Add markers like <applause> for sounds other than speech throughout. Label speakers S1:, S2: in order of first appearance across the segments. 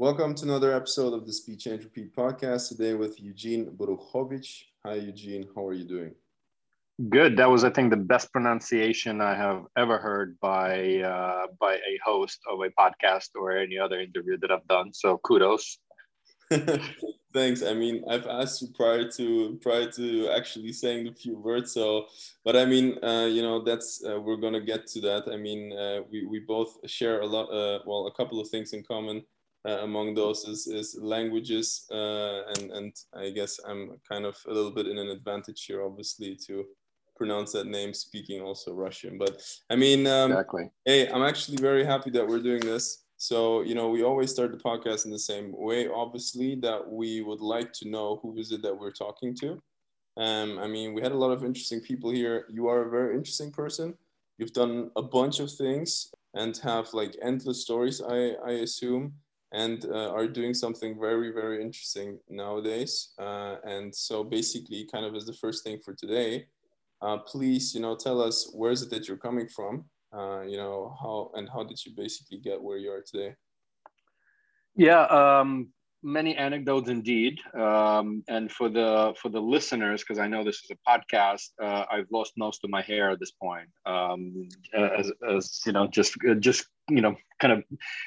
S1: Welcome to another episode of the Speech and Repeat podcast. Today with Eugene Borukhovich. Hi, Eugene. How are you doing?
S2: Good. That was, I think, the best pronunciation I have ever heard by uh, by a host of a podcast or any other interview that I've done. So kudos. <laughs>
S1: Thanks. I mean, I've asked you prior to prior to actually saying the few words. So, but I mean, uh, you know, that's uh, we're gonna get to that. I mean, uh, we we both share a lot. Uh, well, a couple of things in common. Uh, among those is, is languages, uh, and and I guess I'm kind of a little bit in an advantage here, obviously, to pronounce that name speaking also Russian. But I mean, um, exactly. Hey, I'm actually very happy that we're doing this. So, you know, we always start the podcast in the same way, obviously, that we would like to know who is it that we're talking to. Um, I mean, we had a lot of interesting people here. You are a very interesting person. You've done a bunch of things and have like endless stories, I, I assume, and uh, are doing something very, very interesting nowadays. Uh, and so, basically, kind of as the first thing for today, uh, please, you know, tell us where is it that you're coming from? Uh, you know how and how did you basically get where you are today?
S2: Yeah um, many anecdotes indeed um, and for the for the listeners because i know this is a podcast uh, i've lost most of my hair at this point um, as, as you know just just you know kind of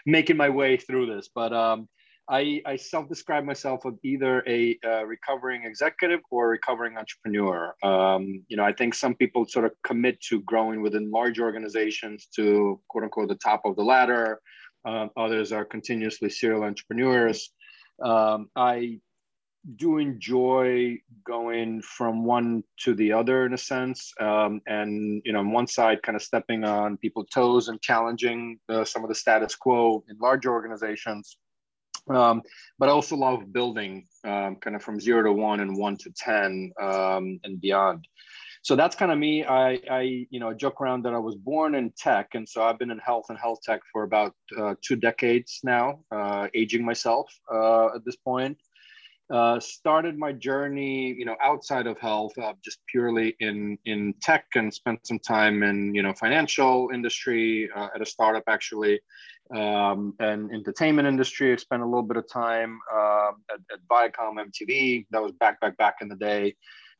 S2: making my way through this but um, I, I self-describe myself as either a uh, recovering executive or a recovering entrepreneur. Um, you know, I think some people sort of commit to growing within large organizations to quote unquote the top of the ladder. Um, others are continuously serial entrepreneurs. Um, I do enjoy going from one to the other in a sense um, and you know on one side kind of stepping on people's toes and challenging uh, some of the status quo in large organizations um, but I also love building um, kind of from zero to one and one to 10 um, and beyond. So that's kind of me. I, I, you know, joke around that I was born in tech. And so I've been in health and health tech for about uh, two decades now, uh, aging myself uh, at this point. Uh, started my journey, you know, outside of health, uh, just purely in in tech, and spent some time in you know financial industry uh, at a startup actually, um, and entertainment industry. I spent a little bit of time uh, at, at Viacom, MTV. That was back, back, back in the day.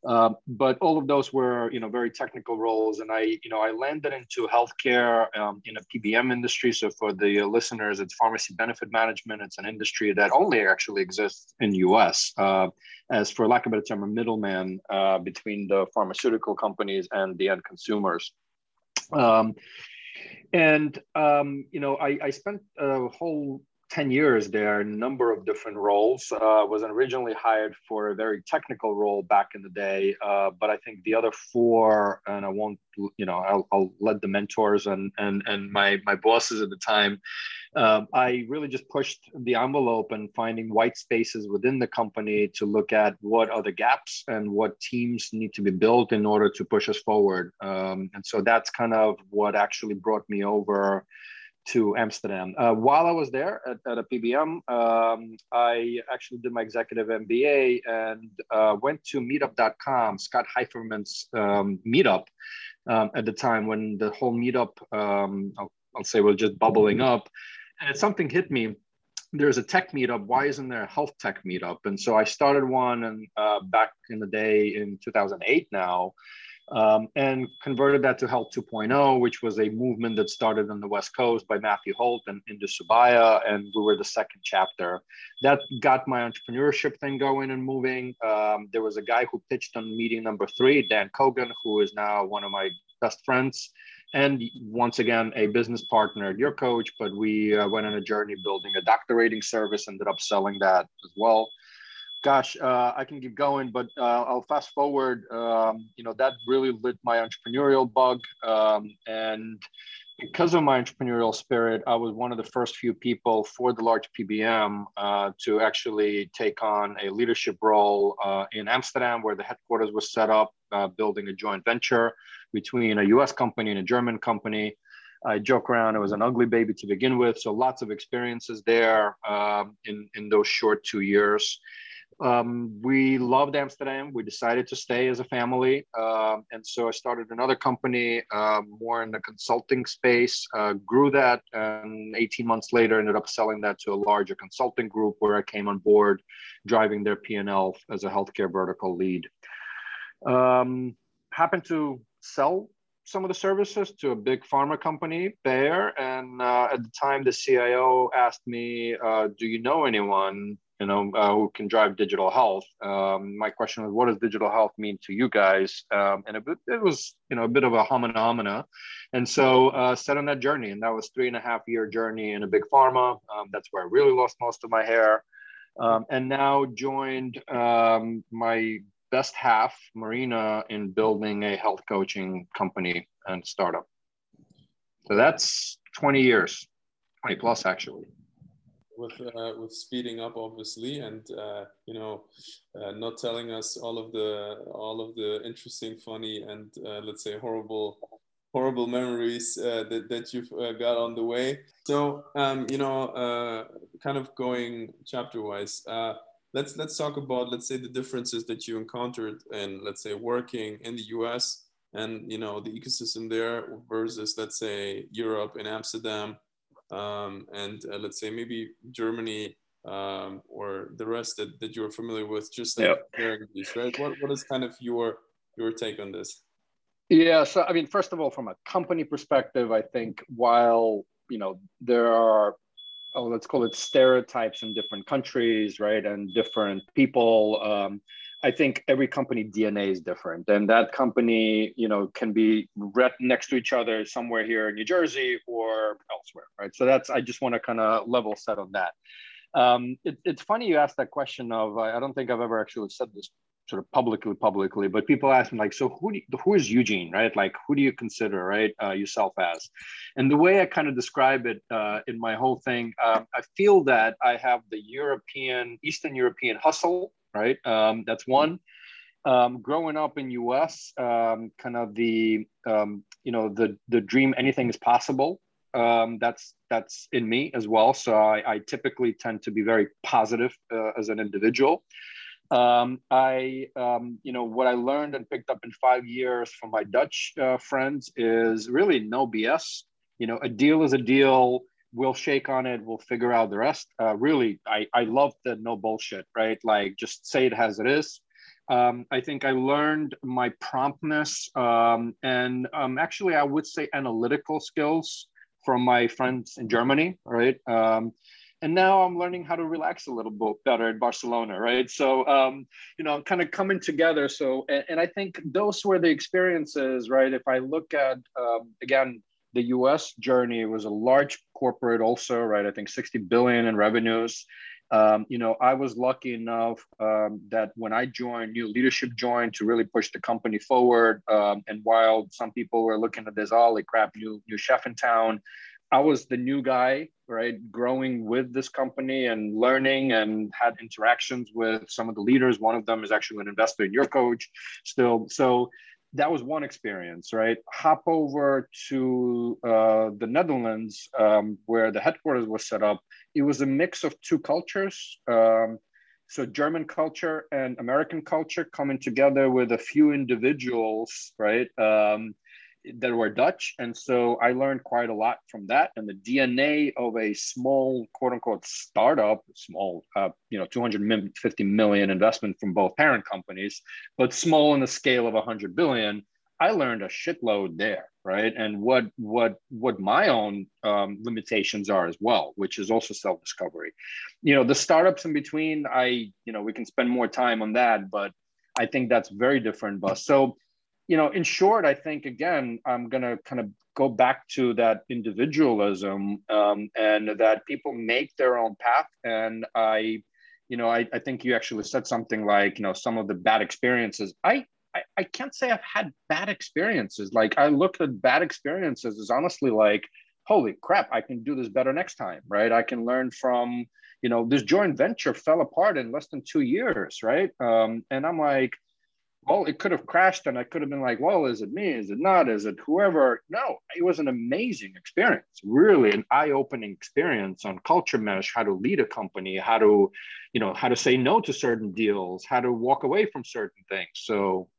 S2: Uh, but all of those were, you know, very technical roles, and I, you know, I landed into healthcare um, in a PBM industry. So for the listeners, it's pharmacy benefit management. It's an industry that only actually exists in the U.S. Uh, as, for lack of a better term, a middleman uh, between the pharmaceutical companies and the end consumers. Um, and um, you know I, I, spent a whole 10 years there are a number of different roles. Uh, was originally hired for a very technical role back in the day uh, but i think the other four and i won't you know i'll, I'll let the mentors and and and my my bosses at the time um, i really just pushed the envelope and finding white spaces within the company to look at what are the gaps and what teams need to be built in order to push us forward. Um, and so that's kind of what actually brought me over to Amsterdam. Uh, while I was there at, at a PBM, um, I actually did my executive MBA and uh, went to meetup.com, Scott Heiferman's um, meetup um, at the time when the whole meetup, um, I'll, I'll, say, was just bubbling up. And something hit me. There's a tech meetup. Why isn't there a health tech meetup? And so I started one and uh, back in the day in 2008 now um, and converted that to Health 2.0, which was a movement that started on the West Coast by Matthew Holt and Indu Subaiya, and we were the second chapter. That got my entrepreneurship thing going and moving. Um, there was a guy who pitched on meeting number three, Dan Kogan, who is now one of my best friends, and once again a business partner at your coach. But we uh, went on a journey building a doctorating service, ended up selling that as well gosh, uh, I can keep going, but uh, I'll fast forward. Um, you know, that really lit my entrepreneurial bug. Um, and because of my entrepreneurial spirit, I was one of the first few people for the large PBM uh, to actually take on a leadership role uh, in Amsterdam, where the headquarters was set up, uh, building a joint venture between a US company and a German company. I joke around, it was an ugly baby to begin with. So lots of experiences there um, in, in those short two years. Um, we loved Amsterdam. We decided to stay as a family. Um, and so I started another company uh, more in the consulting space, uh, grew that, and 18 months later ended up selling that to a larger consulting group where I came on board, driving their P&L as a healthcare vertical lead. Um, happened to sell some of the services to a big pharma company, Bayer. And uh, at the time, the CIO asked me, uh, "Do you know anyone you know uh, who can drive digital health?" Um, my question was, "What does digital health mean to you guys?" Um, and it, it, was you know a bit of a phenomena, and so uh, set on that journey. And that was three and a half year journey in a big pharma. Um, that's where I really lost most of my hair. Um, and now joined um, my best half, Marina, in building a health coaching company and startup. So that's 20 years, 20 plus actually.
S1: With, uh, with speeding up obviously and uh, you know uh, not telling us all of the all of the interesting funny and uh, let's say horrible horrible memories uh, that, that you've uh, got on the way. So um, you know kind of going chapter wise let's let's talk about let's say the differences that you encountered in let's say working in the US and you know the ecosystem there versus let's say Europe in Amsterdam um, and uh, let's say maybe Germany um, or the rest that, that you're familiar with just like yep. these right what, what is kind of your your take on this
S2: yeah so I mean first of all from a company perspective I think while you know there are oh, let's call it stereotypes in different countries, right, and different people. Um, I think every company DNA is different, and that company, you know, can be right next to each other somewhere here in New Jersey or elsewhere, right? So that's I just want to kind of level set on that. Um, it, it's funny you asked that question of I don't think I've ever actually said this sort of publicly publicly but people ask me like so who do you, who is eugene right like who do you consider right uh, yourself as and the way i kind of describe it uh, in my whole thing um, i feel that i have the european eastern european hustle right? Um, that's one. Um, growing up in us um, kind of the um, you know the the dream anything is possible. Um, that's that's in me as well. So I, I typically tend to be very positive uh, as an individual. Um, I, um, you know, what I learned and picked up in five years from my Dutch uh, friends is really no BS. You know, a deal is a deal. We'll shake on it. We'll figure out the rest. Uh, really, I, I love the no bullshit, right? Like just say it as it is. Um, I think I learned my promptness um, and um, actually, I would say analytical skills from my friends in Germany, right? Um, and now I'm learning how to relax a little bit better in Barcelona, right? So, um, you know, kind of coming together. So, and, and, I think those were the experiences, right? If I look at, um, again, the US journey was a large corporate also, right? I think 60 billion in revenues. Um, you know, I was lucky enough um, that when I joined, new leadership joined to really push the company forward. Um, and while some people were looking at this, oh, like crap, new new chef in town, I was the new guy, right, growing with this company and learning and had interactions with some of the leaders. One of them is actually an investor in your coach still. So that was one experience, right? Hop over to uh, the Netherlands um, where the headquarters was set up. It was a mix of two cultures. Um, so German culture and American culture coming together with a few individuals, right? Um, that were Dutch. And so I learned quite a lot from that. And the DNA of a small, quote unquote, startup, small, uh, you know, 250 million investment from both parent companies, but small in the scale of 100 billion. I learned a shitload there, right? And what what what my own um, limitations are as well, which is also self discovery. You know, the startups in between, I you know, we can spend more time on that, but I think that's very different. But so you know, in short, I think again, I'm going to kind of go back to that individualism um, and that people make their own path. And I, you know, I, I think you actually said something like, you know, some of the bad experiences. I, I, I can't say I've had bad experiences. Like I look at bad experiences as honestly like, holy crap, I can do this better next time, right? I can learn from, you know, this joint venture fell apart in less than two years, right? Um, and I'm like, well, it could have crashed and I could have been like, well, is it me? Is it not? Is it whoever? No, it was an amazing experience, really an eye-opening experience on culture mesh, how to lead a company, how to, you know, how to say no to certain deals, how to walk away from certain things. So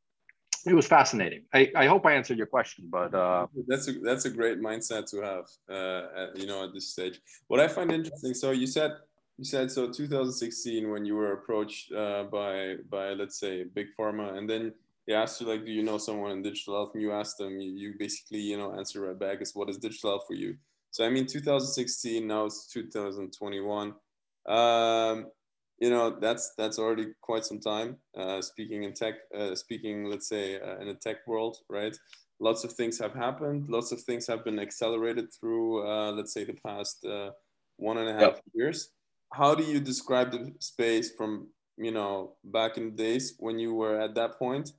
S2: it was fascinating. I, I hope I answered your question, but uh,
S1: that's a that's a great mindset to have. Uh, at, you know, at this stage, what I find interesting. So you said you said so 2016 when you were approached uh, by by let's say big pharma and then they asked you like do you know someone in digital health? And you asked them you, you basically you know answer right back is what is digital health for you? So i mean 2016 now it's 2021 um, you know that's that's already quite some time uh, speaking in tech uh, speaking let's say uh, in a tech world right? Lots of things have happened lots of things have been accelerated through uh, let's say the past uh, one and a half yep. years how do you describe the space from you know back in the days when you were at that point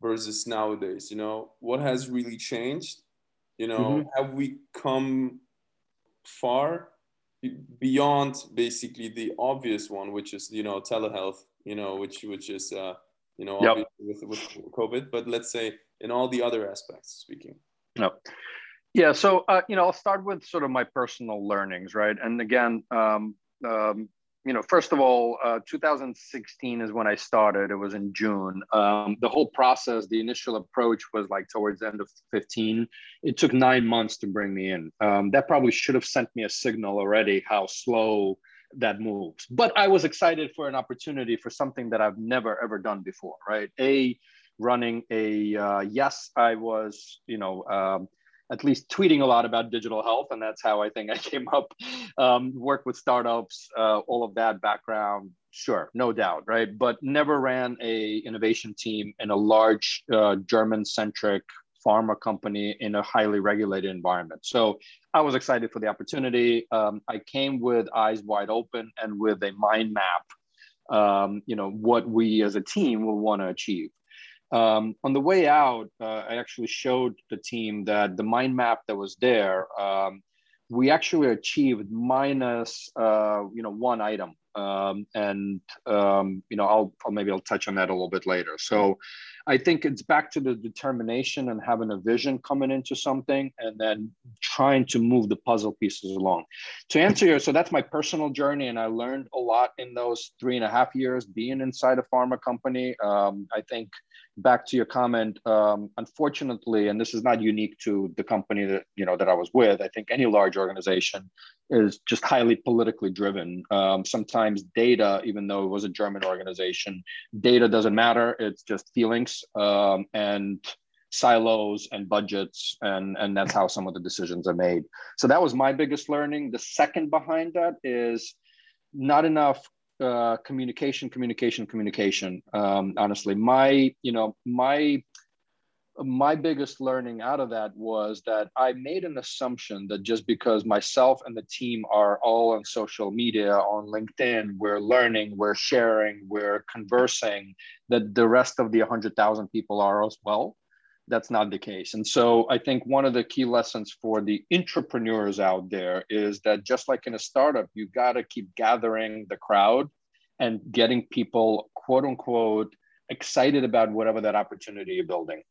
S1: versus nowadays you know? What has really changed? You know mm-hmm. have we come far beyond basically the obvious one which is you know telehealth you know which which is uh you know yep. with with covid but let's say in all the other aspects speaking.
S2: No yeah so uh, you know i'll start with sort of my personal learnings right? And again um, um, you know, first of all, uh, 2016 is when I started. It was in June. Um, the whole process, the initial approach was like towards the end of 15. It took nine months to bring me in. Um, that probably should have sent me a signal already how slow that moves. But I was excited for an opportunity for something that I've never ever done before, right? A running a uh, yes, I was, you know. Um, at least tweeting a lot about digital health, and that's how I think I came up. Um, work with startups, uh, all of that background, sure, no doubt, right? But never ran a innovation team in a large uh, German-centric pharma company in a highly regulated environment. So I was excited for the opportunity. Um, I came with eyes wide open and with a mind map. Um, you know what we as a team will want to achieve. Um, on the way out, uh, I actually showed the team that the mind map that was there, um, we actually achieved minus, uh, you know, one item. Um, and, um, you know, I'll, I'll, maybe I'll touch on that a little bit later. So I think it's back to the determination and having a vision coming into something and then trying to move the puzzle pieces along. To answer your, so that's my personal journey. And I learned a lot in those three and a half years being inside a pharma company. Um, I think back to your comment, um, unfortunately, and this is not unique to the company that you know that I was with. I think any large organization is just highly politically driven. Um, sometimes data, even though it was a German organization, data doesn't matter. It's just feelings um, and silos and budgets, and and that's how some of the decisions are made. So that was my biggest learning. The second behind that is not enough uh, communication, communication, communication. Um, honestly, my you know my my biggest learning out of that was that I made an assumption that just because myself and the team are all on social media, on LinkedIn, we're learning, we're sharing, we're conversing, that the rest of the 100,000 people are as well that's not the case. And so I think one of the key lessons for the entrepreneurs out there is that just like in a startup, you got to keep gathering the crowd and getting people, quote unquote, excited about whatever that opportunity you're building.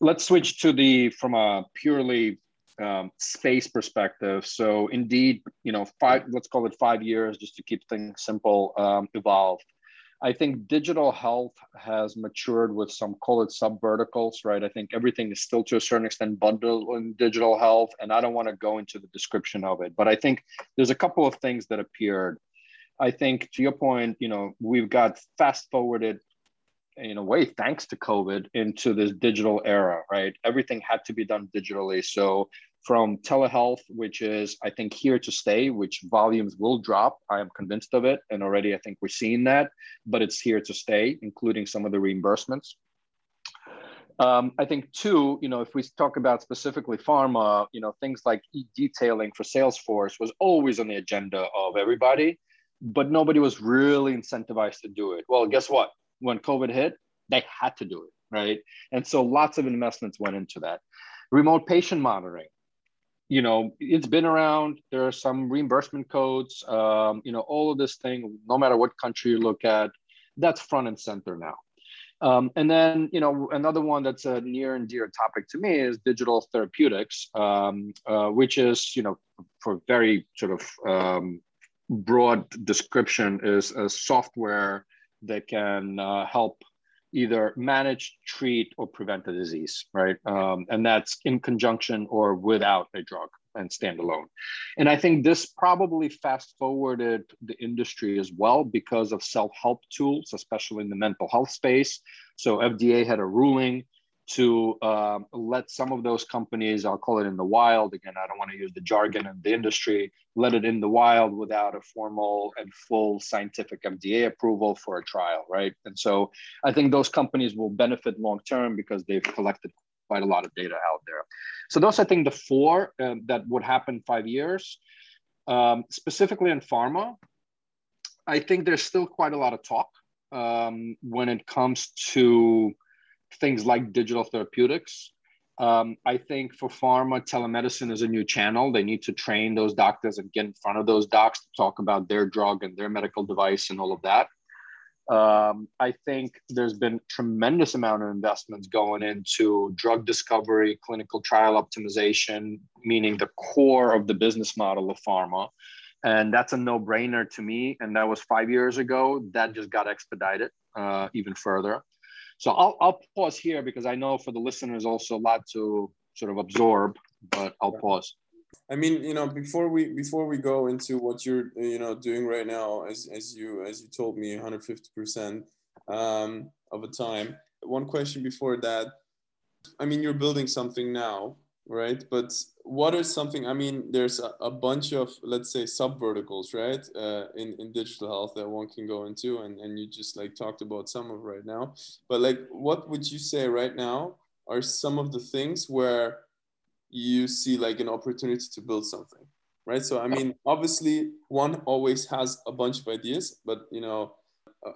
S2: Let's switch to the from a purely um, space perspective. So indeed, you know, five, let's call it five years just to keep things simple, um. I think digital health has matured with some call it sub verticals, right? I think everything is still to a certain extent bundled in digital health, and I don't want to go into the description of it, but I think there's a couple of things that appeared. I think to your point, you know, we've got fast forwarded in a way thanks to covid into this digital era right everything had to be done digitally so from telehealth, which is, I think, here to stay, which volumes will drop. I am convinced of it. And already I think we're seeing that, but it's here to stay, including some of the reimbursements. Um, I think two, you know, if we talk about specifically pharma, you know, things like e-detailing for Salesforce was always on the agenda of everybody, but nobody was really incentivized to do it. Well, guess what? When COVID hit, they had to do it, right? And so lots of investments went into that. Remote patient monitoring, you know, it's been around. There are some reimbursement codes. Um, you know, all of this thing, no matter what country you look at, that's front and center now. Um, and then, you know, another one that's a near and dear topic to me is digital therapeutics, um, uh, which is, you know, for very sort of um, broad description, is a software that can uh, help either manage, treat, or prevent the disease, right? Um, and that's in conjunction or without a drug and standalone. And I think this probably fast forwarded the industry as well because of self help tools, especially in the mental health space. So FDA had a ruling to um, let some of those companies, I'll call it in the wild, again, I don't want to use the jargon of the industry, let it in the wild without a formal and full scientific FDA approval for a trial, right? And so I think those companies will benefit long term because they've collected quite a lot of data out there. So those, I think, the four uh, that would happen five years. Um, specifically in pharma, I think there's still quite a lot of talk um, when it comes to things like digital therapeutics. Um, I think for pharma, telemedicine is a new channel. They need to train those doctors and get in front of those docs to talk about their drug and their medical device and all of that. Um, I think there's been tremendous amount of investments going into drug discovery, clinical trial optimization, meaning the core of the business model of pharma. And that's a no-brainer to me. And that was five years ago. That just got expedited uh, even further. So I'll, I'll pause here because I know for the listeners also a lot to sort of absorb, but I'll pause.
S1: I mean, you know, before we before we go into what you're you know doing right now, as as you as you told me, 150 percent um, of a time. One question before that. I mean, you're building something now, right? But what is something? I mean, there's a, a bunch of let's say sub verticals, right, uh, in in digital health that one can go into, and and you just like talked about some of right now. But like, what would you say right now are some of the things where you see like an opportunity to build something right so i mean obviously one always has a bunch of ideas but you know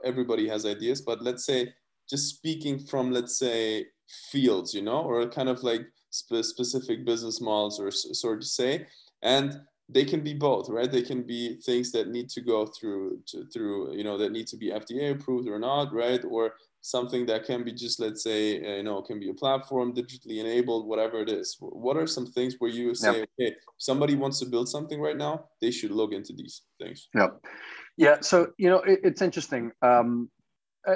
S1: everybody has ideas but let's say just speaking from let's say fields you know or kind of like spe- specific business models or sort to say. And they can be both right? They can be things that need to go through to, through you know that need to be fda approved or not right? Or something that can be just let's say uh, you know can be a platform digitally enabled whatever it is. What are some things where you say yep. okay somebody wants to build something right now they should look into these things?
S2: Yeah yeah so you know it, it's interesting. Um,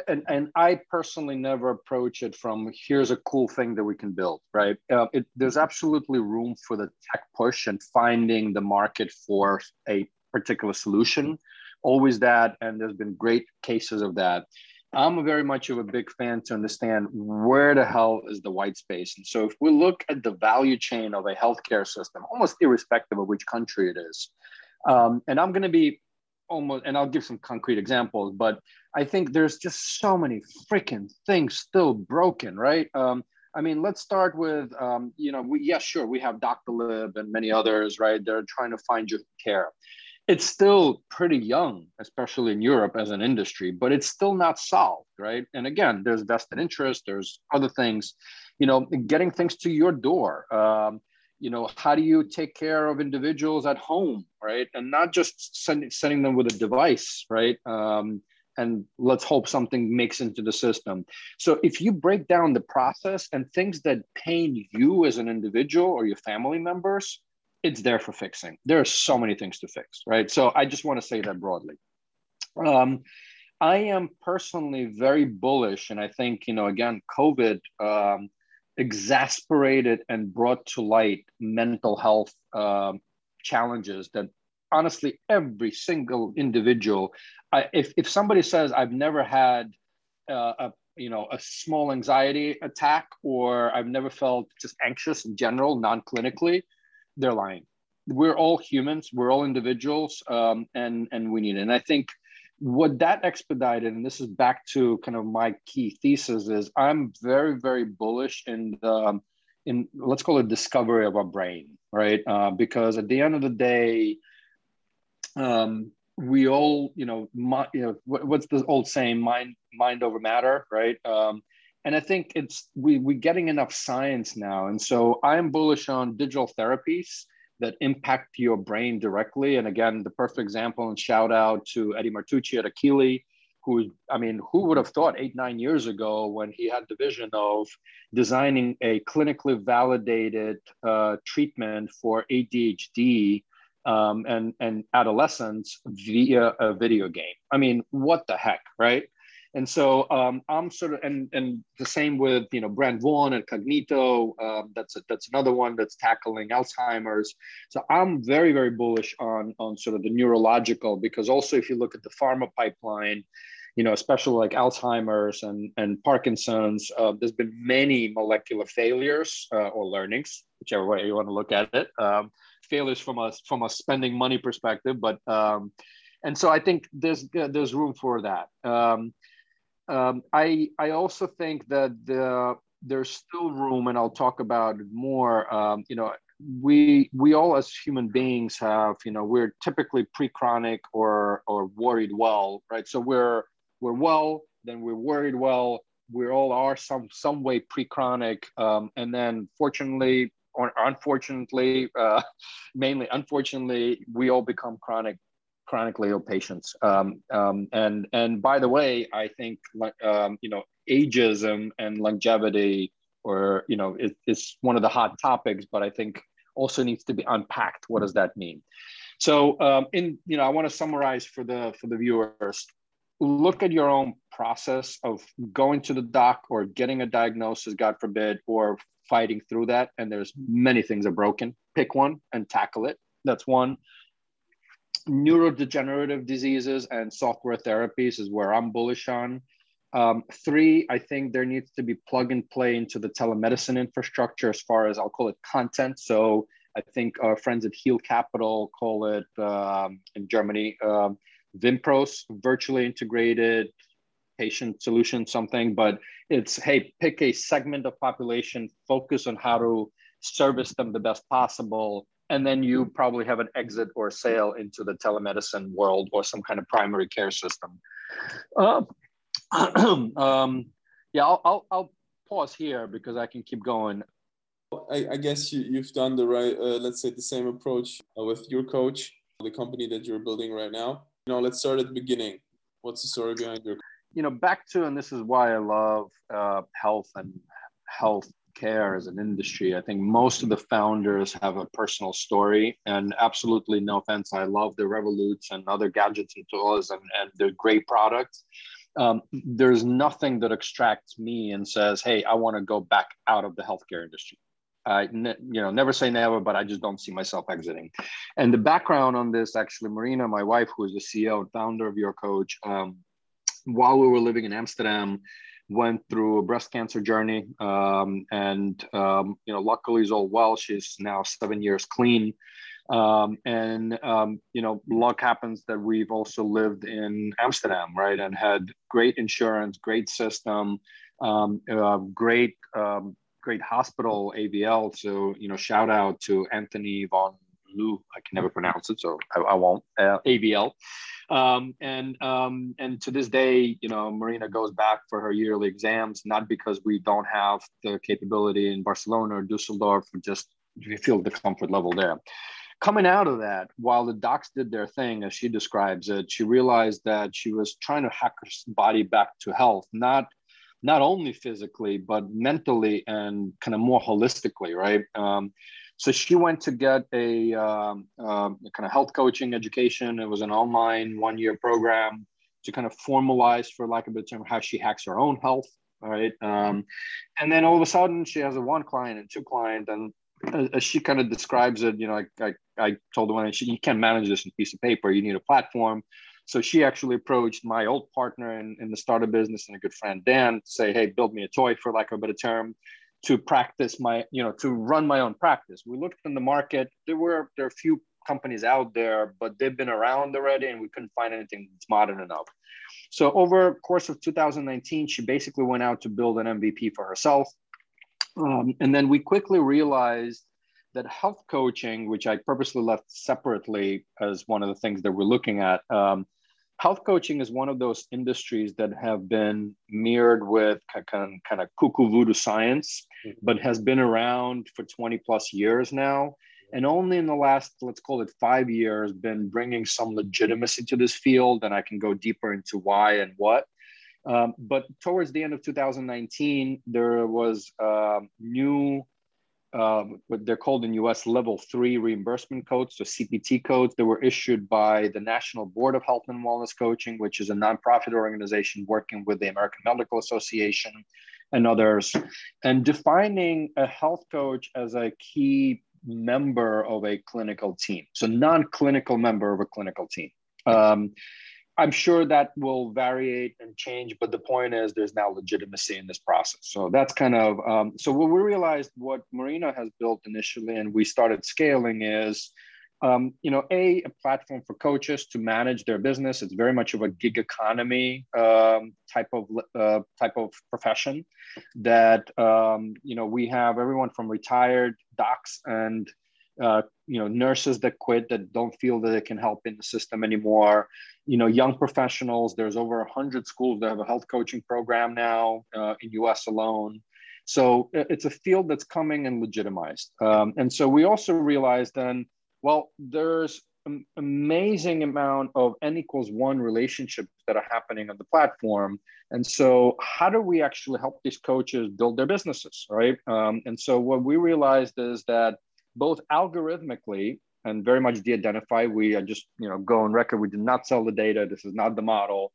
S2: and, and I personally never approach it from here's a cool thing that we can build, right? Uh, it, there's absolutely room for the tech push and finding the market for a particular solution. Always that, and there's been great cases of that. I'm very much of a big fan to understand where the hell is the white space. And so if we look at the value chain of a healthcare system, almost irrespective of which country it is, um, and I'm going to be almost, and I'll give some concrete examples, but I think there's just so many freaking things still broken, right? Um, I mean, let's start with, um, you know, we, yeah, sure, we have Doctolib and many others, right? They're trying to find you care it's still pretty young, especially in Europe as an industry, but it's still not solved, right? And again, there's vested interest, there's other things, you know, getting things to your door. Um, you know, how do you take care of individuals at home, right? And not just send, sending them with a device, right? Um, and let's hope something makes into the system. So if you break down the process and things that pain you as an individual or your family members, it's there for fixing. There are so many things to fix, right? So I just want to say that broadly. Um, I am personally very bullish, and I think you know again, COVID um, exasperated and brought to light mental health um, challenges that honestly every single individual. I, if if somebody says I've never had uh, a you know a small anxiety attack or I've never felt just anxious in general, non clinically they're lying. We're all humans. We're all individuals, um, and and we need it. And I think what that expedited, and this is back to kind of my key thesis, is I'm very very bullish in the in let's call it discovery of our brain, right? Uh, because at the end of the day, um, we all, you know, my, you know, what's the old saying, mind mind over matter, right? Um, and I think it's we we're getting enough science now, and so I'm bullish on digital therapies that impact your brain directly. And again, the perfect example and shout out to Eddie Martucci at Akili. who I mean, who would have thought eight, nine years ago when he had the vision of designing a clinically validated uh, treatment for ADHD um, and, and adolescents via a video game? I mean, what the heck, right? And so um, I'm sort of, and, and the same with, you know, Brent Vaughan and Cognito. Um, that's a, that's another one that's tackling Alzheimer's. So I'm very, very bullish on, on sort of the neurological, because also if you look at the pharma pipeline, you know, especially like Alzheimer's and, and Parkinson's, uh, there's been many molecular failures uh, or learnings, whichever way you want to look at it. Um, failures from a, from a spending money perspective, but, um, and so I think there's, there's room for that. Um, um, I I also think that the, there's still room, and I'll talk about more. Um, you know, we we all as human beings have, you know, we're typically pre-chronic or or worried well, right? So we're we're well, then we're worried well. We all are some some way pre-chronic, um, and then fortunately or unfortunately, uh, <laughs> mainly unfortunately, we all become chronic chronically ill patients. Um, um, and and by the way, I think um, you know ageism and longevity, or you know, it, it's one of the hot topics, but I think also needs to be unpacked. What does that mean? So um, in you know, I want to summarize for the for the viewers. Look at your own process of going to the doc or getting a diagnosis, God forbid, or fighting through that. And there's many things are broken. Pick one and tackle it. That's one neurodegenerative diseases and software therapies is where I'm bullish on. Um, three, I think there needs to be plug and play into the telemedicine infrastructure as far as I'll call it content. So I think our friends at Heal Capital call it um, in Germany um, Vimpros, virtually integrated patient solution, something. But it's hey, pick a segment of population, focus on how to service them the best possible, and then you probably have an exit or sale into the telemedicine world or some kind of primary care system. Uh, <clears throat> um, yeah, I'll, I'll, I'll, pause here because I can keep going.
S1: I, I guess you, have done the right, uh, let's say the same approach uh, with your coach, the company that you're building right now. You know, let's start at the beginning. What's the story behind your?
S2: You know, back to, and this is why I love uh, health and health care as an industry. I think most of the founders have a personal story, and absolutely no offense, I love the Revoluts and other gadgets and tools, and, and they're great products. Um, there's nothing that extracts me and says, "Hey, I want to go back out of the healthcare industry." I, you know, never say never, but I just don't see myself exiting. And the background on this, actually, Marina, my wife, who is the CEO and founder of Your Coach, um, while we were living in Amsterdam, went through a breast cancer journey, um, and um, you know, luckily is all well. She's now seven years clean, um, and um, you know, luck happens that we've also lived in Amsterdam, right, and had great insurance, great system, um, uh, great um, great hospital AVL. So you know, shout out to Anthony von Lou. I can never pronounce it, so I, I won't. Uh, AVL. Um, and um, and to this day, you know, Marina goes back for her yearly exams, not because we don't have the capability in Barcelona or Dusseldorf, just we feel the comfort level there. Coming out of that, while the docs did their thing, as she describes it, she realized that she was trying to hack her body back to health, not not only physically but mentally and kind of more holistically, right? Um, so she went to get a, um, um, kind of health coaching education. It was an online one year program to kind of formalize, for lack of a better term, how she hacks her own health. Right. Um, and then all of a sudden she has a one client and two client. And as she kind of describes it, you know, I, I, I told when she, you can't manage this in a piece of paper, you need a platform. So she actually approached my old partner in, in the startup business and a good friend, Dan, to say, hey, build me a toy, for lack of a better term to practice my, you know, to run my own practice. We looked in the market. There were there are a few companies out there, but they've been around already, and we couldn't find anything that's modern enough. So over the course of 2019, she basically went out to build an MVP for herself, um, and then we quickly realized that health coaching, which I purposely left separately as one of the things that we're looking at. Um, health coaching is one of those industries that have been mirrored with kind of, kind of cuckoo voodoo science, mm-hmm. but has been around for 20 plus years now. and only in the last let's call it five years been bringing some legitimacy to this field and i can go deeper into why and what um, but towards the end of 2019 there was uh, new um, what they're called in us level three reimbursement codes so cpt codes that were issued by the national board of health and wellness coaching which is a nonprofit organization working with the american medical association and others and defining a health coach as a key member of a clinical team. So non-clinical member of a clinical team. Um, I'm sure that will vary and change, but the point is there's now legitimacy in this process. So that's kind of um, so what we realized what Marina has built initially and we started scaling is um, you know, a, a platform for coaches to manage their business. It's very much of a gig economy um, type of uh, type of profession. That um, you know, we have everyone from retired docs and uh, you know nurses that quit that don't feel that they can help in the system anymore. You know, young professionals. There's over hundred schools that have a health coaching program now uh, in U.S. alone. So it's a field that's coming and legitimized. Um, and so we also realized then well, there's an amazing amount of n equals one relationships that are happening on the platform. And so, how do we actually help these coaches build their businesses, right? Um, and so, what we realized is that both algorithmically and very much de-identify, we are just you know go on record. We did not sell the data. This is not the model.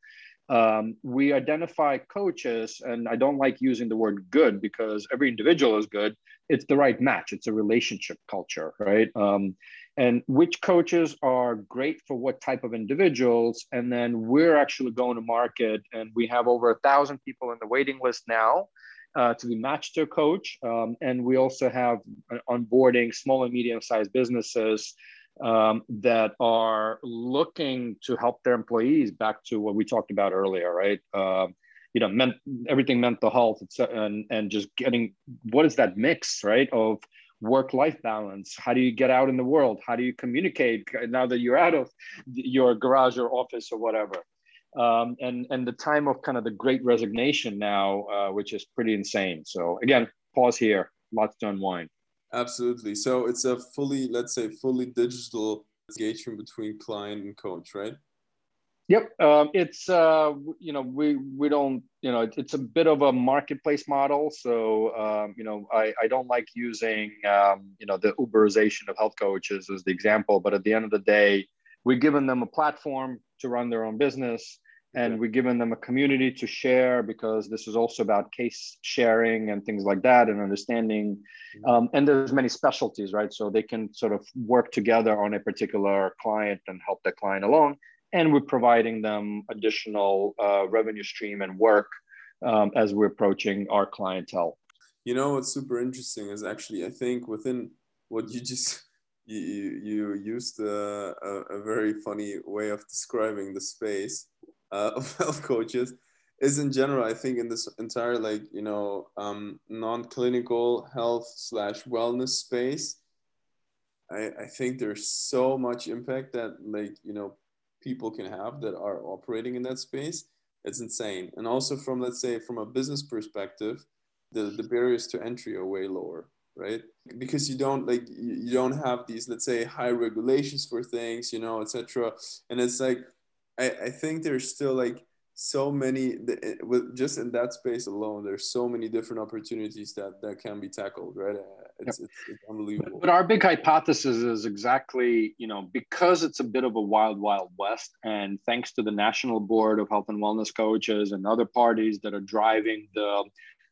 S2: Um, we identify coaches, and I don't like using the word good because every individual is good. It's the right match. It's a relationship culture, right? Um, and which coaches are great for what type of individuals and then we're actually going to market and we have over a thousand people in the waiting list now uh, to be matched to a coach. Um, and we also have onboarding small and medium sized businesses um, that are looking to help their employees back to what we talked about earlier right? Uh, you know meant everything mental health and, and just getting what is that mix right of work life balance? How do you get out in the world? How do you communicate? Now that you're out of your garage or office or whatever um, and and the time of kind of the great resignation now uh, which is pretty insane. So again pause here. Lots to unwind.
S1: Absolutely. So it's a fully let's say fully digital engagement between client and coach right?
S2: Yep, um, it's uh, you know we we don't you know it's a bit of a marketplace model. So um, you know I, I don't like using um, you know the Uberization of health coaches as the example, but at the end of the day, we're giving them a platform to run their own business, and yeah. we're giving them a community to share because this is also about case sharing and things like that and understanding. Mm-hmm. Um, and there's many specialties, right? So they can sort of work together on a particular client and help the client along and we're providing them additional uh, revenue stream and work um, as we're approaching our clientele.
S1: You know what's super interesting is actually I think within what you just <laughs> you you, used a, a, a, very funny way of describing the space uh, of <laughs> health coaches is in general I think in this entire like you know um, non-clinical health slash wellness space I, I think there's so much impact that like you know people can have that are operating in that space. It's insane. And also from let's say from a business perspective the, the barriers to entry are way lower right? Because you don't like you don't have these let's say high regulations for things you know etc and it's like I, I think there's still like so many with just in that space alone there's so many different opportunities that that can be tackled right it's, yep. it's, it's, unbelievable.
S2: But our big hypothesis is exactly, you know, because it's a bit of a wild, wild west, and thanks to the National Board of Health and Wellness Coaches and other parties that are driving the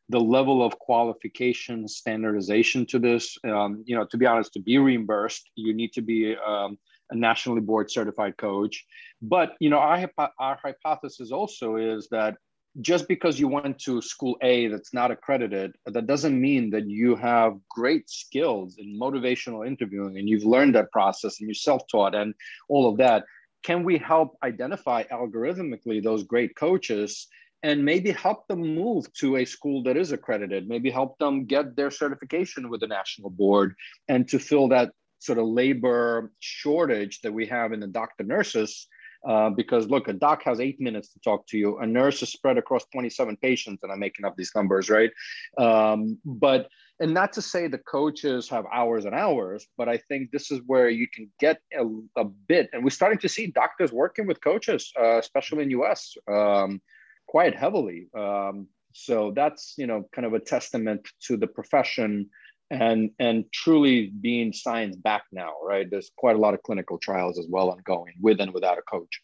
S2: the level of qualification standardization to this, um, you know, to be honest, to be reimbursed, you need to be um, a nationally board certified coach. But you know, our, our hypothesis also is that just because you went to school A that's not accredited, that doesn't mean that you have great skills in motivational interviewing and you've learned that process and you're self-taught and all of that. Can we help identify algorithmically those great coaches and maybe help them move to a school that is accredited, maybe help them get their certification with the national board and to fill that sort of labor shortage that we have in the doctor nurses Uh, because look, a doc has eight minutes to talk to you. A nurse is spread across 27 patients, and I'm making up these numbers, right? Um, but and not to say the coaches have hours and hours, but I think this is where you can get a, a bit. And we're starting to see doctors working with coaches, uh, especially in US, um, quite heavily. Um, so that's you know kind of a testament to the profession and and truly being science back now right? There's quite a lot of clinical trials as well ongoing with and without a coach.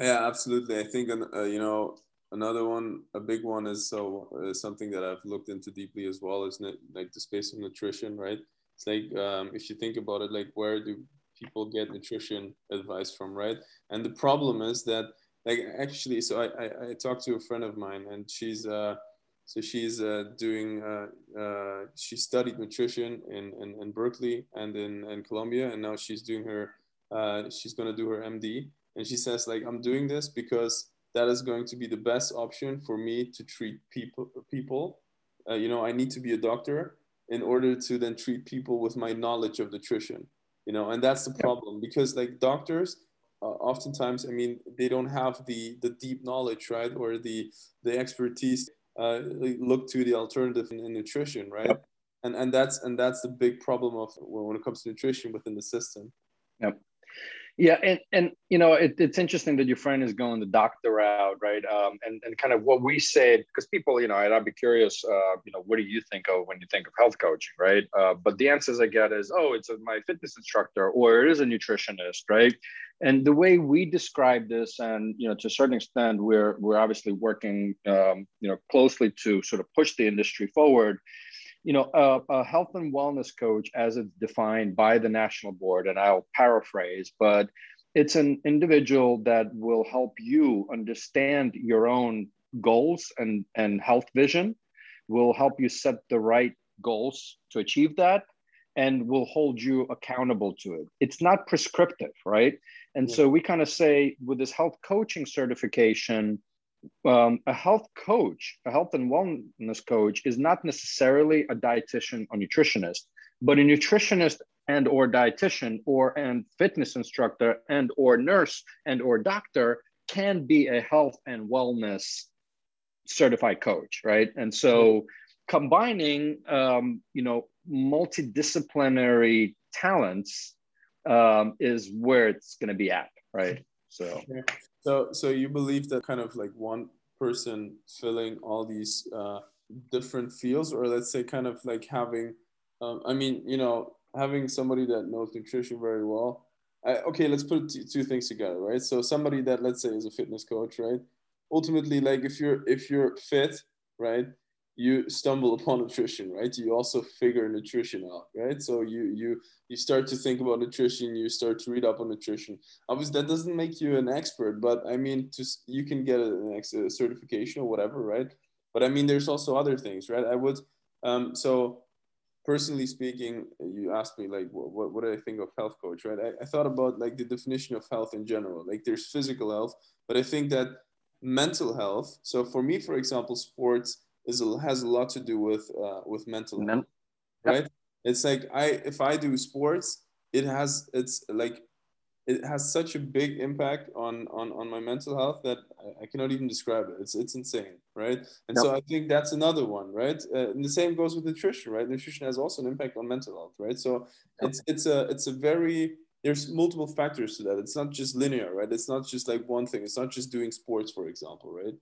S1: Yeah absolutely. I think uh, you know another one a big one is so uh, something that i've looked into deeply as well is like the space of nutrition right? It's like um, if you think about it like where do people get nutrition advice from right? And the problem is that like actually so i i, I talked to a friend of mine and she's uh so she's uh, doing, uh, uh, she studied nutrition in, in, in, Berkeley and in, in Columbia, and now she's doing her, uh, she's going to do her MD. And she says, like, I'm doing this because that is going to be the best option for me to treat people. people. Uh, you know, I need to be a doctor in order to then treat people with my knowledge of nutrition. You know, and that's the problem because like doctors, uh, oftentimes, I mean, they don't have the the deep knowledge, right, or the the expertise uh, look to the alternative in, in nutrition, right? Yep. And and that's and that's the big problem of when it comes to nutrition within the system.
S2: Yep. Yeah, and and you know it, it's interesting that your friend is going the doctor route, right? Um, and and kind of what we said because people, you know, I'd be curious, uh, you know, what do you think of when you think of health coaching, right? Uh, but the answers I get is, oh, it's a, my fitness instructor, or it is a nutritionist, right? And the way we describe this, and you know, to a certain extent, we're we're obviously working, um, you know, closely to sort of push the industry forward you know, a, a, health and wellness coach, as it's defined by the national board, and I'll paraphrase, but it's an individual that will help you understand your own goals and, and health vision, will help you set the right goals to achieve that, and will hold you accountable to it. It's not prescriptive, right? And yeah. so we kind of say with this health coaching certification, um, a health coach, a health and wellness coach, is not necessarily a dietitian or nutritionist, but a nutritionist and or dietitian or and fitness instructor and or nurse and or doctor can be a health and wellness certified coach, right? And so combining, um, you know, multidisciplinary talents um, is where it's going to be at, right? So.
S1: So, so you believe that kind of like one person filling all these uh, different fields, or let's say kind of like having, um, I mean, you know, having somebody that knows nutrition very well. I, okay, let's put two, two things together, right? So somebody that let's say is a fitness coach, right? Ultimately, like if you're if you're fit, right, you stumble upon nutrition right? You also figure nutrition out right? So you you you start to think about nutrition you start to read up on nutrition. Obviously that doesn't make you an expert but i mean just you can get an a certification or whatever right? But i mean there's also other things right? I would um so personally speaking you asked me like what, what, what do i think of health coach right? I, I thought about like the definition of health in general. Like there's physical health but i think that mental health so for me for example sports is has a lot to do with uh, with mental health, right? Yep. It's like I if I do sports, it has it's like it has such a big impact on on on my mental health that I, I cannot even describe it. It's it's insane, right? And yep. so I think that's another one, right? Uh, and the same goes with nutrition, right? Nutrition has also an impact on mental health, right? So yep. it's it's a it's a very there's multiple factors to that. It's not just linear, right? It's not just like one thing. It's not just doing sports, for example, right?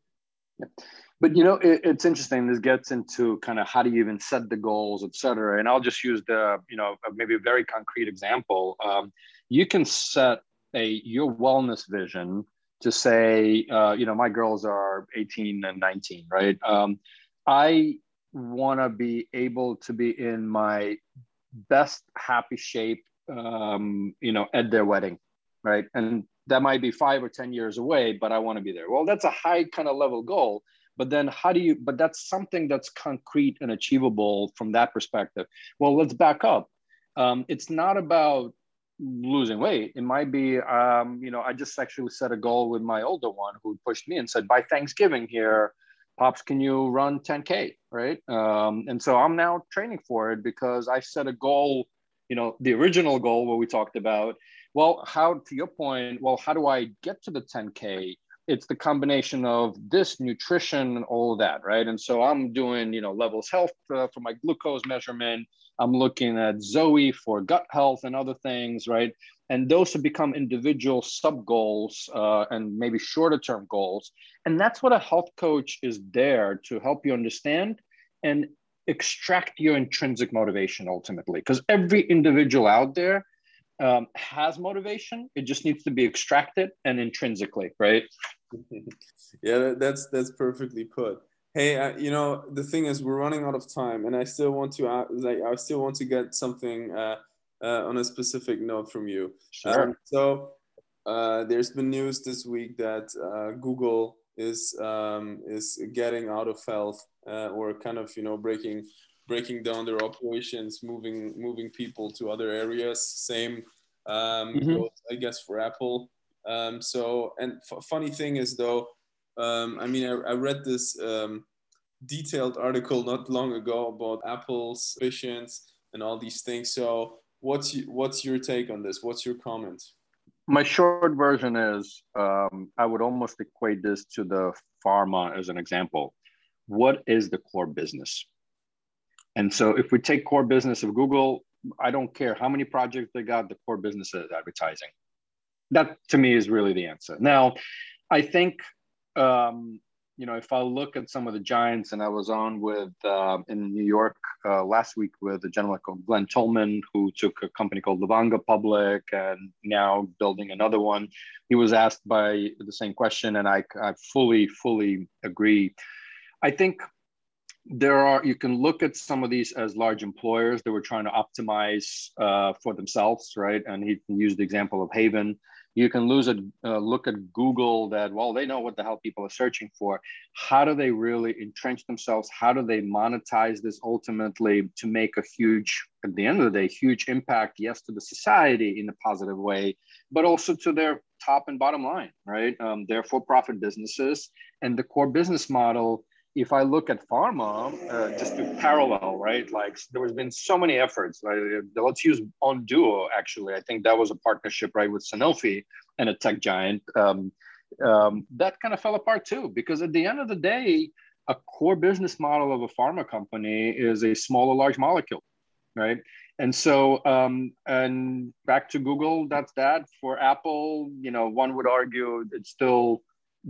S2: But you know, it, it's interesting. This gets into kind of how do you even set the goals, et cetera. And I'll just use the, you know, maybe a very concrete example. Um, you can set a your wellness vision to say, uh, you know, my girls are 18 and 19, right? Um, I want to be able to be in my best happy shape, um, you know, at their wedding, right? And that might be five or 10 years away, but I want to be there. Well, that's a high kind of level goal. But then how do you, but that's something that's concrete and achievable from that perspective. Well, let's back up. Um, it's not about losing weight. It might be, um, you know, I just actually set a goal with my older one who pushed me and said, by Thanksgiving here, Pops, can you run 10K? Right. Um, and so I'm now training for it because I set a goal, you know, the original goal, what we talked about well, how to your point, well, how do I get to the 10K? It's the combination of this nutrition and all of that, right? And so I'm doing, you know, levels health uh, for my glucose measurement. I'm looking at Zoe for gut health and other things, right? And those have become individual sub goals uh, and maybe shorter term goals. And that's what a health coach is there to help you understand and extract your intrinsic motivation ultimately. Because every individual out there um, has motivation, it just needs to be extracted and intrinsically, right? <laughs>
S1: yeah, that's that's perfectly put hey uh, you know the thing is we're running out of time and i still want to uh, like i still want to get something uh, uh, on a specific note from you
S2: sure. Um,
S1: so uh, there's been news this week that uh, google is um, is getting out of health or kind of you know breaking breaking down their operations moving moving people to other areas same um, mm-hmm. goes, i guess for apple um, so and f- funny thing is though um, I mean, I, I read this um, detailed article not long ago about Apple's visions and all these things. So, what's you, what's your take on this? What's your comment?
S2: My short version is um, I would almost equate this to the pharma as an example. What is the core business? And so, if we take core business of Google, I don't care how many projects they got, the core business is advertising. That to me is really the answer. Now, I think um, you know, if I look at some of the giants, and I was on with uh, in New York uh, last week with a gentleman called Glenn Tullman, who took a company called Livongo public and now building another one. He was asked by the same question, and I, I fully, fully agree. I think there are you can look at some of these as large employers that were trying to optimize uh, for themselves, right? And he used the example of Haven. You can lose a uh, look at google that well they know what the hell people are searching for. How do they really entrench themselves? How do they monetize this ultimately to make a huge at the end of the day huge impact yes to the society in a positive way but also to their top and bottom line right? Um, they're for-profit businesses and the core business model if I look at pharma, uh, just to parallel, right? Like there has been so many efforts. Right? Let's use Onduo. Actually, I think that was a partnership, right, with Sanofi and a tech giant. Um, um, that kind of fell apart too, because at the end of the day, a core business model of a pharma company is a small or large molecule, right? And so, um, and back to Google, that's that. For Apple, you know, one would argue it's still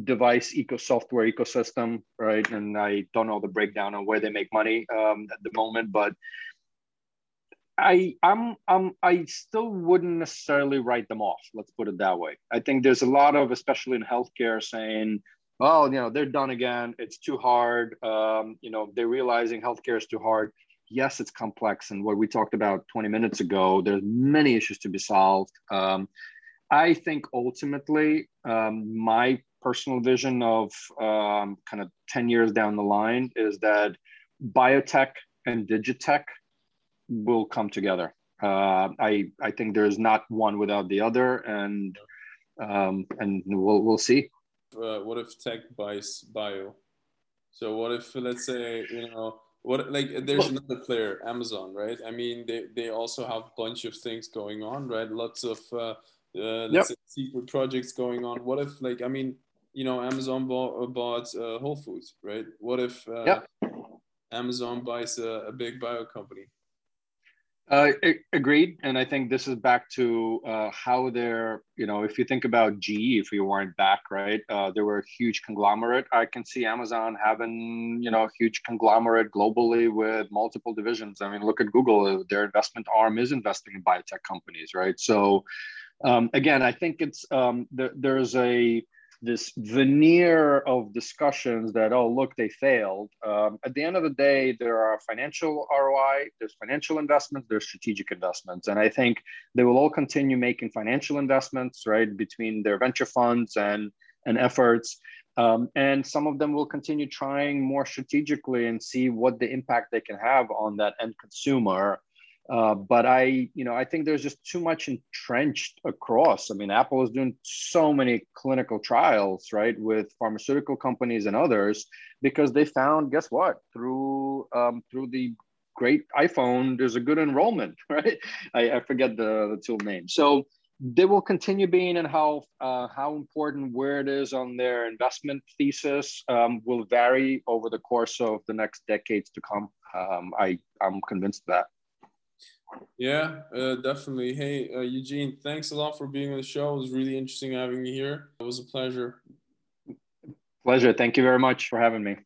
S2: device eco software ecosystem, right? And I don't know the breakdown on where they make money um, at the moment, but I I'm I'm I still wouldn't necessarily write them off. Let's put it that way. I think there's a lot of, especially in healthcare, saying, "Oh, you know, they're done again. It's too hard." Um, you know, they're realizing healthcare is too hard. Yes, it's complex, and what we talked about 20 minutes ago, there's many issues to be solved. Um, I think ultimately, um, my personal vision of um, kind of 10 years down the line is that biotech and digitech will come together. Uh, I, I think there's not one without the other, and um, and we'll, we'll see.
S1: Uh, what if tech buys bio? So what if let's say you know what like there's another player, Amazon, right? I mean they, they also have a bunch of things going on, right? Lots of uh, uh, let's yep. say secret projects going on. What if like I mean you know Amazon bought, bought uh, Whole Foods, right? What if uh,
S2: yep.
S1: Amazon buys a, a, big bio company?
S2: Uh, agreed, and I think this is back to uh, how they're. You know, if you think about GE, if you weren't back, right, uh, they were a huge conglomerate. I can see Amazon having, you know, a huge conglomerate globally with multiple divisions. I mean, look at Google; their investment arm is investing in biotech companies, right? So, um, again, I think it's um, there's a this veneer of discussions that oh look they failed. Um, at the end of the day there are financial roi there's financial investments there's strategic investments. And i think they will all continue making financial investments right between their venture funds and and efforts. Um, and some of them will continue trying more strategically and see what the impact they can have on that end consumer uh, but I, you know, I think there's just too much entrenched across. I mean, Apple is doing so many clinical trials, right, with pharmaceutical companies and others, because they found, guess what, through um, through the great iPhone, there's a good enrollment, <laughs> right? I, I forget the, the tool name. So they will continue being and how uh, how important where it is on their investment thesis um, will vary over the course of the next decades to come. Um, I I'm convinced that.
S1: Yeah, uh, definitely. Hey, uh, Eugene, thanks a lot for being on the show. It was really interesting having you here. It was a pleasure.
S2: Pleasure. Thank you very much for having me.